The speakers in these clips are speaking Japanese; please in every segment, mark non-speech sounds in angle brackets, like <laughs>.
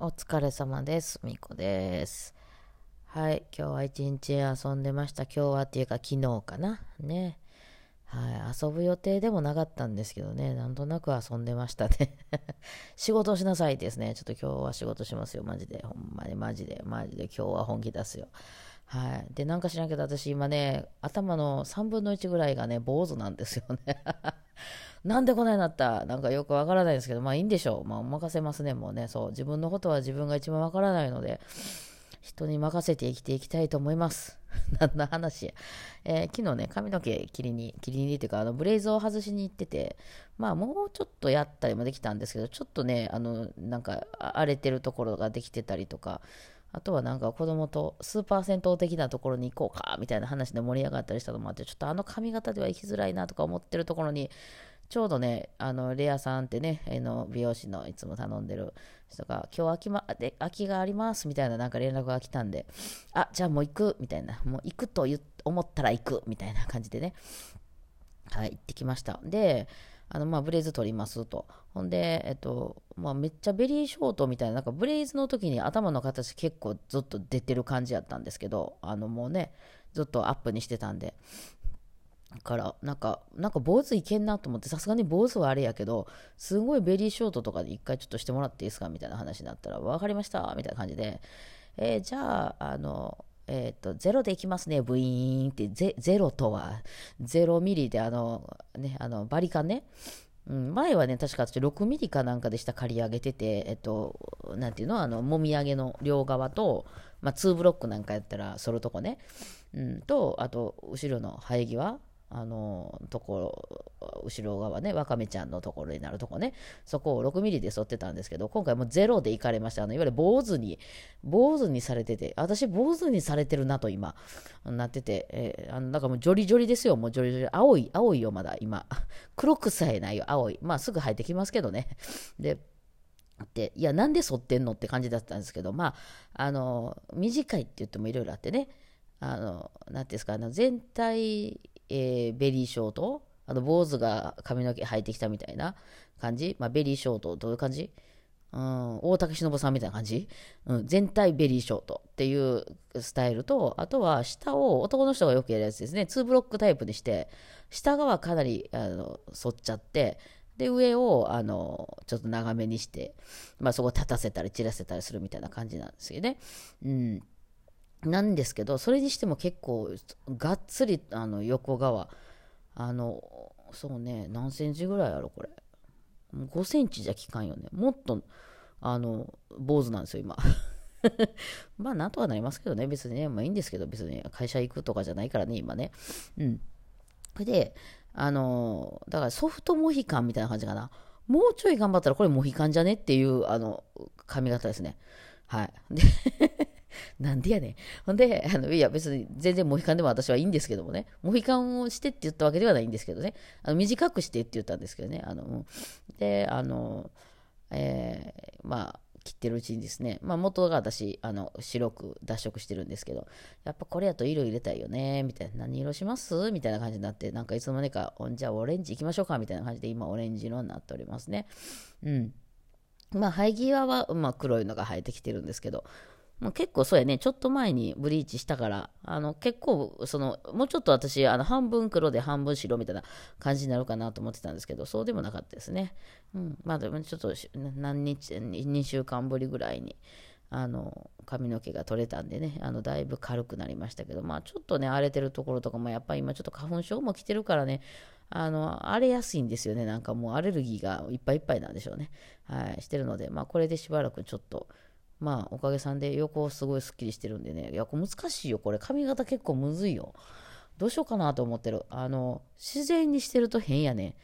お疲れ様です。みこです。はい、今日は一日遊んでました。今日はっていうか昨日かな。ね。はい、遊ぶ予定でもなかったんですけどね、なんとなく遊んでましたね。<laughs> 仕事しなさいですね。ちょっと今日は仕事しますよ、マジで。ほんまにマジで、マジで今日は本気出すよ。はい。で、なんか知らんけど、私今ね、頭の3分の1ぐらいがね、坊主なんですよね。なんでこないなった？なんかよくわからないんですけど、まあいいんでしょう。まあお任せますね、もうね。そう。自分のことは自分が一番わからないので、人に任せて生きていきたいと思います。<laughs> 何の話。えー昨日ね、髪の毛切りに、切りにっていうか、あの、ブレイズを外しに行ってて、まあもうちょっとやったりもできたんですけど、ちょっとね、あの、なんか荒れてるところができてたりとか、あとはなんか子供とスーパー銭湯的なところに行こうかみたいな話で盛り上がったりしたのもあって、ちょっとあの髪型では行きづらいなとか思ってるところに、ちょうどね、あの、レアさんってね、あの美容師のいつも頼んでる人が、今日空き,、ま、で空きがありますみたいななんか連絡が来たんで、あ、じゃあもう行くみたいな、もう行くと思ったら行くみたいな <laughs> 感じでね、はい、行ってきました。で、あの、まあ、ブレイズ取りますと。ほんで、えっと、まあ、めっちゃベリーショートみたいな、なんかブレイズの時に頭の形結構ずっと出てる感じやったんですけど、あの、もうね、ずっとアップにしてたんで。から、なんか、なんか坊主いけんなと思って、さすがに坊主はあれやけど、すごいベリーショートとかで一回ちょっとしてもらっていいですかみたいな話になったら、わかりましたみたいな感じで、えーじゃあ、あの、えっ、と、ゼロでいきますね、ブイーンって、ゼゼロとは、ゼロミリで、あの、ね、あの、バリカンね。うん、前はね、確か私6ミリかなんかでした刈り上げてて、えっと、なんていうの、あの、もみあげの両側と、まあ、2ブロックなんかやったら、そるとこね。うん、と、あと、後ろの生え際。あのところ後ろ側ねわかめちゃんのところになるとこね。そこを6ミリで剃ってたんですけど今回もゼロで行かれました。あのいわゆる坊主に坊主にされてて私坊主にされてるなと今なってて、えーあのだかもうジョリジョリですよ。もうジョリジョリ。青い青いよまだ今。<laughs> 黒くさえないよ青い。まあすぐ生えてきますけどね。ででいやなんで剃ってんのって感じだったんですけどまああの短いって言ってもいろいろあってね。あのなんていうんですかあの全体えーベリーショート。あの坊主が髪の毛生えてきたみたいな感じ、まあ、ベリーショート。どういう感じ？うん、大竹しのぶさんみたいな感じ、うん、全体ベリーショート。っていうスタイルとあとは下を男の人がよくやるやつですね。2ブロックタイプにして下側かなりあの反っちゃってで上をあのちょっと長めにして、まあ、そこ立たせたり散らせたりするみたいな感じなんですよね。うん。なんですけど、それにしても結構、がっつり、あの、横側。あの、そうね、何センチぐらいある？これ。5センチじゃ効かんよね。もっと、あの、坊主なんですよ、今。<laughs> まあ、なんとかなりますけどね、別にね。まあいいんですけど、別に会社行くとかじゃないからね、今ね。うん。それで、あの、だからソフトモヒカンみたいな感じかな。もうちょい頑張ったらこれモヒカンじゃね？っていう、あの、髪型ですね。はい。で <laughs> なんでやねん。ほんで、あの、いや別に全然モヒカンでも私はいいんですけどもね。モヒカンをしてって言ったわけではないんですけどね。あの短くしてって言ったんですけどね。あの、で、あの、えーまあ、切ってるうちにですね、まあ元が私、あの、白く脱色してるんですけど、やっぱこれやと色入れたいよね、みたいな。何色します？みたいな感じになって、なんかいつの間にか、じゃあオレンジ行きましょうか、みたいな感じで今オレンジ色になっておりますね。うん。まあ、生え際は、まあ、黒いのが生えてきてるんですけど、もう結構そうやね、ちょっと前にブリーチしたから、あの結構、そのもうちょっと私、あの半分黒で半分白みたいな感じになるかなと思ってたんですけど、そうでもなかったですね。うん、まあでもちょっと何日、2週間ぶりぐらいに、あの髪の毛が取れたんでね、あのだいぶ軽くなりましたけど、まあちょっとね、荒れてるところとかも、やっぱり今ちょっと花粉症も来てるからね、あの荒れやすいんですよね、なんかもうアレルギーがいっぱいいっぱいなんでしょうね。はい、してるので、まあこれでしばらくちょっと、まあ、おかげさんで横すごいスッキリしてるんでね、いや、これ難しいよ、これ。髪型結構むずいよ。どうしようかなと思ってる。あの、自然にしてると変やね。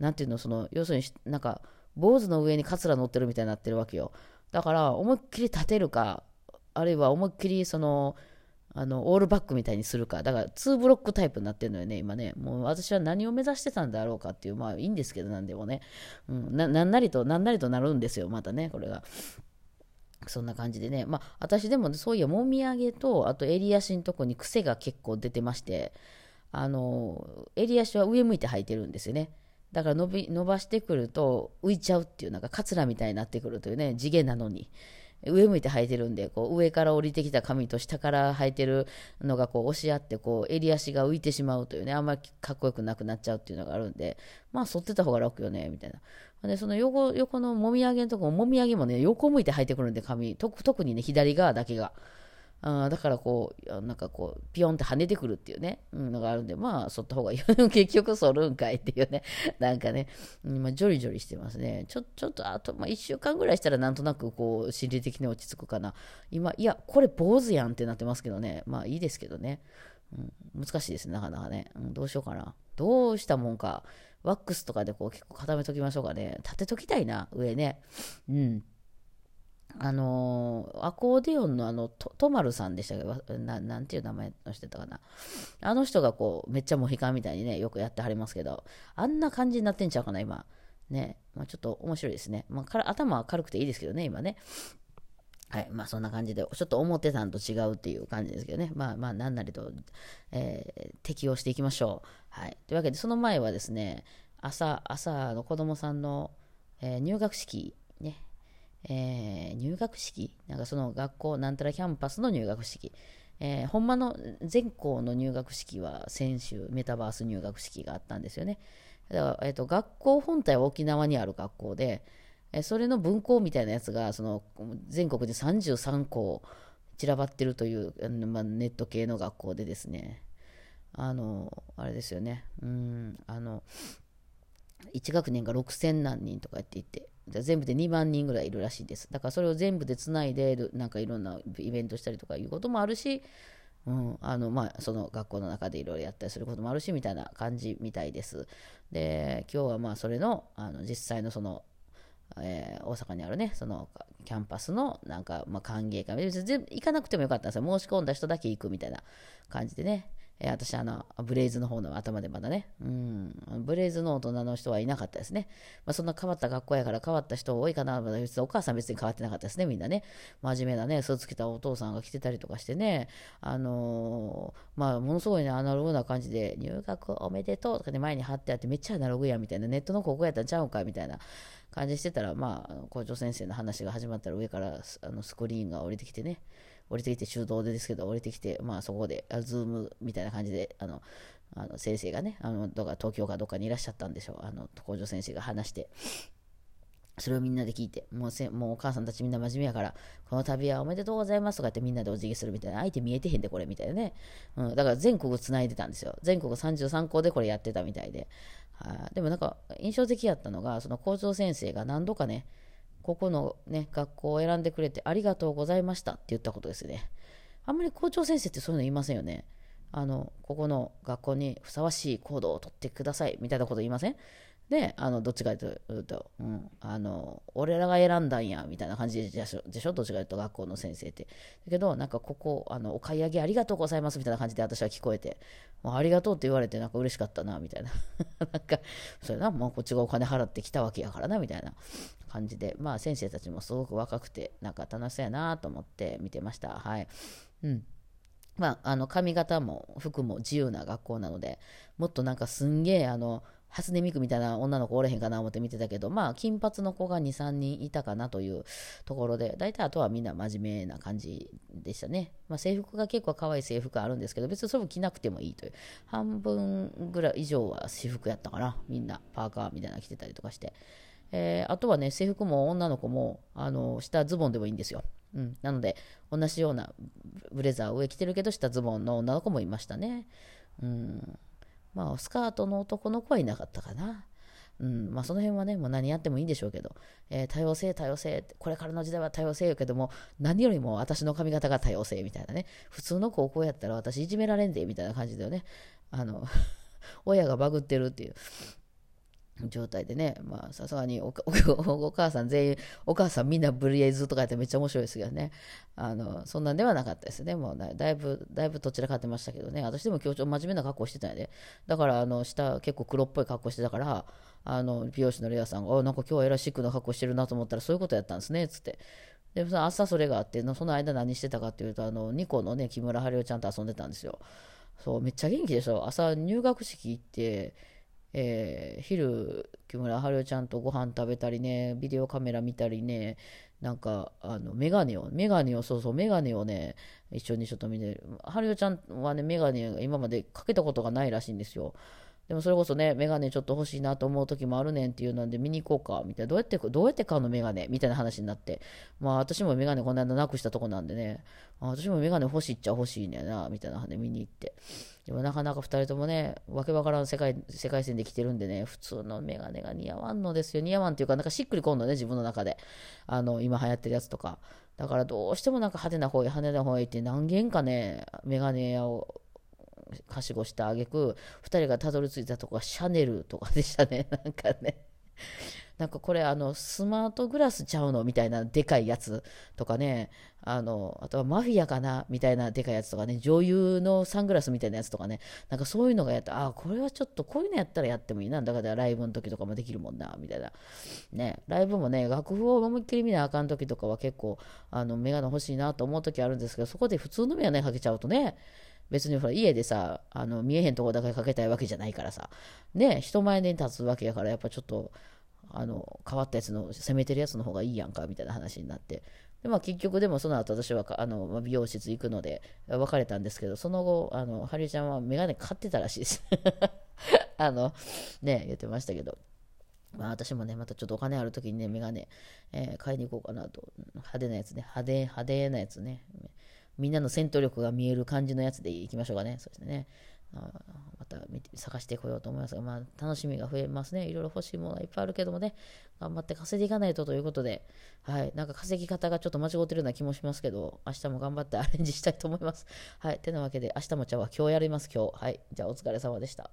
なんていうの、その、要するに、なんか、坊主の上にカツラ乗ってるみたいになってるわけよ。だから、思いっきり立てるか、あるいは思いっきり、その、あの、オールバックみたいにするか。だから、2ブロックタイプになってるのよね、今ね。もう私は何を目指してたんだろうかっていう、まあいいんですけど、なんでもね。うん、ななんなりと、なんなりとなるんですよ、またね、これが。そんな感じでね。まあ、私でもねそういや、もみあげと、あと襟足のとこに癖が結構出てまして、あの、襟足は上向いて履いてるんですよね。だから伸び、伸ばしてくると浮いちゃうっていう、なんかカツラみたいになってくるというね、地毛なのに。上向いて生えてるんで、こう上から降りてきた髪と下から生えてるのがこう押し合って、こう襟足が浮いてしまうというね、あんまりかっこよくなくなっちゃうっていうのがあるんで、まあ反ってた方が楽よね、みたいな。で、その横、横のもみあげのとこもみあげもね、横向いて生えてくるんで、髪。特にね、左側だけが。あだからこう、なんかこう、ピヨンって跳ねてくるっていうね、うん、のがあるんで、まあ、剃った方がいい。<laughs> 結局剃るんかいっていうね、なんかね、うん、まあ、ジョリジョリしてますね。ちょ、ちょっと、あと、まあ、1週間ぐらいしたらなんとなくこう、心理的に落ち着くかな。今、いや、これ坊主やんってなってますけどね。まあ、いいですけどね。うん、難しいですね、なかなかね。うん、どうしようかな。どうしたもんか。ワックスとかでこう結構固めときましょうかね。立てときたいな、上ね。うん。あの、アコーディオンのあの、トマルさんでしたけ？ど、ななんていう名前の人だったかな。あの人がこう、めっちゃモヒカンみたいにね、よくやってはりますけど、あんな感じになってんちゃうかな、今。ね。まあ、ちょっと面白いですね。まあ、頭は軽くていいですけどね、今ね。はい。まあ、そんな感じで、ちょっと思ってたんと違うっていう感じですけどね。まあまあ、なんなりと、えー、適応していきましょう。はい。というわけで、その前はですね、朝、朝の子供さんの、えー、入学式、ね、えー、入学式なんかその学校、なんたらキャンパスの入学式。えー、ほんまの全校の入学式は先週メタバース入学式があったんですよね。だから、えーと、学校本体は沖縄にある学校で、えー、それの分校みたいなやつがその全国で33校散らばってるという、まあ、ネット系の学校でですね、あの、あれですよね、うん、あの、1学年が6000何人とかやって言って、全部で2万人ぐらいいるらしいです。だからそれを全部でつないで、なんかいろんなイベントしたりとかいうこともあるし、うん、あのまあ、その学校の中でいろいろやったりすることもあるしみたいな感じみたいです。で今日はまあそれのあの実際のその、えー、大阪にあるねそのキャンパスのなんか、まあ、歓迎会別に行かなくてもよかったんですよ申し込んだ人だけ行くみたいな感じでねえー、私、あの、ブレイズの方の頭でまだね、うん、ブレイズの大人の人はいなかったですね。まあ、そんな変わった学校やから変わった人多いかな、ま別にお母さん別に変わってなかったですね、みんなね。真面目なね、スーツ着たお父さんが来てたりとかしてね、あのー、まあ、ものすごいね、アナログな感じで、入学おめでとうとかで前に貼ってあって、めっちゃアナログやみたいな、ネットの高校やったんちゃうんかみたいな。感じしてたら、まあ、校長先生の話が始まったら上からあのスクリーンが降りてきてね、降りてきて、中道でですけど、降りてきて、まあそこで、ズームみたいな感じで、あの、あの先生がね、あの、どか東京かどっかにいらっしゃったんでしょう。あの、校長先生が話して、それをみんなで聞いて、もうせもうお母さんたちみんな真面目やから、この旅はおめでとうございますとかってみんなでお辞儀するみたいな、相手見えてへんでこれみたいなね。うん、だから全国つないでたんですよ。全国33校でこれやってたみたいで。は、でもなんか印象的やったのが、その校長先生が何度かね、ここのね、学校を選んでくれてありがとうございましたって言ったことですね。あんまり校長先生ってそういうの言いませんよね。あの、ここの学校にふさわしい行動をとってくださいみたいなこと言いません？で、あの、どっちかというと、うん、あの、俺らが選んだんや、みたいな感じでしょ、でしょどっちかというと学校の先生って。だけど、なんかここ、あの、お買い上げありがとうございますみたいな感じで私は聞こえて、もうありがとうって言われてなんか嬉しかったな、みたいな。<laughs> なんか、それな、もうこっちがお金払ってきたわけやからな、みたいな感じで、まあ先生たちもすごく若くて、なんか楽しそうやなと思って見てました。はい。うん。まあ、あの髪型も服も自由な学校なのでもっとなんかすんげえあの初音ミクみたいな女の子おれへんかな思って見てたけど、まあ、金髪の子が2、3人いたかなというところで、大体あとはみんな真面目な感じでしたね。まあ、制服が結構可愛い制服あるんですけど、別にそれも着なくてもいいという。半分ぐらい以上は私服やったかな。みんなパーカーみたいなの着てたりとかして。えー、あとはね、制服も女の子も、あの、下ズボンでもいいんですよ。うん。なので、同じようなブレザー上着てるけど、下ズボンの女の子もいましたね。うん。まあ、スカートの男の子はいなかったかな。うん、まあその辺はね、もう何やってもいいんでしょうけど、えー、多様性、多様性、これからの時代は多様性やけども、何よりも私の髪型が多様性みたいなね、普通の高校やったら私いじめられんで、みたいな感じだよね、あの <laughs> 親がバグってるっていう、状態でね、まあ、さすがに <laughs> お母さん全員、お母さんみんなブリエイズとかやってめっちゃ面白いですけどね、あの、そんなんではなかったですね。もうだいぶ、だいぶどちらかってましたけどね、私でも今日真面目な格好してたんやで、だから、あの、下結構黒っぽい格好してたから、あの、美容師のレアさんが、あ、なんか今日はエラシックな格好してるなと思ったら、そういうことやったんですね、つって。で、朝それがあって、その間何してたかっていうと、あの、ニコのね、木村春代ちゃんと遊んでたんですよ。そう、めっちゃ元気でしょ。朝入学式行って、えー、昼、木村春代ちゃんとご飯食べたりね、ビデオカメラ見たりね、なんか、あの、メガネを、メガネを、そうそう、メガネをね、一緒にちょっと見てる。ハリオちゃんはね、メガネ今までかけたことがないらしいんですよ。でもそれこそね、メガネちょっと欲しいなと思う時もあるねんっていうので見に行こうか、みたいな。どうやって、どうやって買うのメガネみたいな話になって。まあ私もメガネこの間なくしたとこなんでね、私もメガネ欲しいっちゃ欲しいねんな、みたいな話で見に行って。でもなかなか2人ともね、わけわからん世界、世界線で来てるんでね、普通のメガネが似合わんのですよ。似合わんっていうか、なんかしっくりこんのね、自分の中で。あの、今流行ってるやつとか。だからどうしてもなんか派手な方へ派手な方へって何軒かね、メガネ屋をはしごしたあげく、2人がたどり着いたとこはシャネルとかでしたね。<laughs> なんかね。なんかこれあのスマートグラスちゃうのみたいなでかいやつとかね、あの、あとはマフィアかな？みたいなでかいやつとかね、女優のサングラスみたいなやつとかね、なんかそういうのがやったああ、これはちょっとこういうのやったらやってもいいな。だからライブの時とかもできるもんな、みたいな。ね、ライブもね、楽譜を思いっきり見なあかん時とかは結構、あの、メガネ欲しいなと思う時あるんですけど、そこで普通のメガネかけちゃうとね、別にほら家でさ、あの見えへんとこだけかけたいわけじゃないからさ、ね、人前に立つわけやから、やっぱちょっと、あの変わったやつの攻めてるやつの方がいいやんかみたいな話になってで、まあ、結局でもその後私はあの美容室行くので別れたんですけどその後あのハリちゃんは眼鏡買ってたらしいです <laughs> あのね言ってましたけどまあ私もね、またちょっとお金ある時にね、メガネ、えー、買いに行こうかなと。派手なやつね。派手、派手なやつね。みんなの戦闘力が見える感じのやつでいきましょうかね。そうですね。また見て探してこようと思いますが、まあ、楽しみが増えますね。いろいろ欲しいものがいっぱいあるけどもね、頑張って稼いでいかないとということで、はい、なんか稼ぎ方がちょっと間違ってるような気もしますけど、明日も頑張ってアレンジしたいと思います。はい、てなわけで、明日も茶は今日やります、今日。はい、じゃあお疲れ様でした。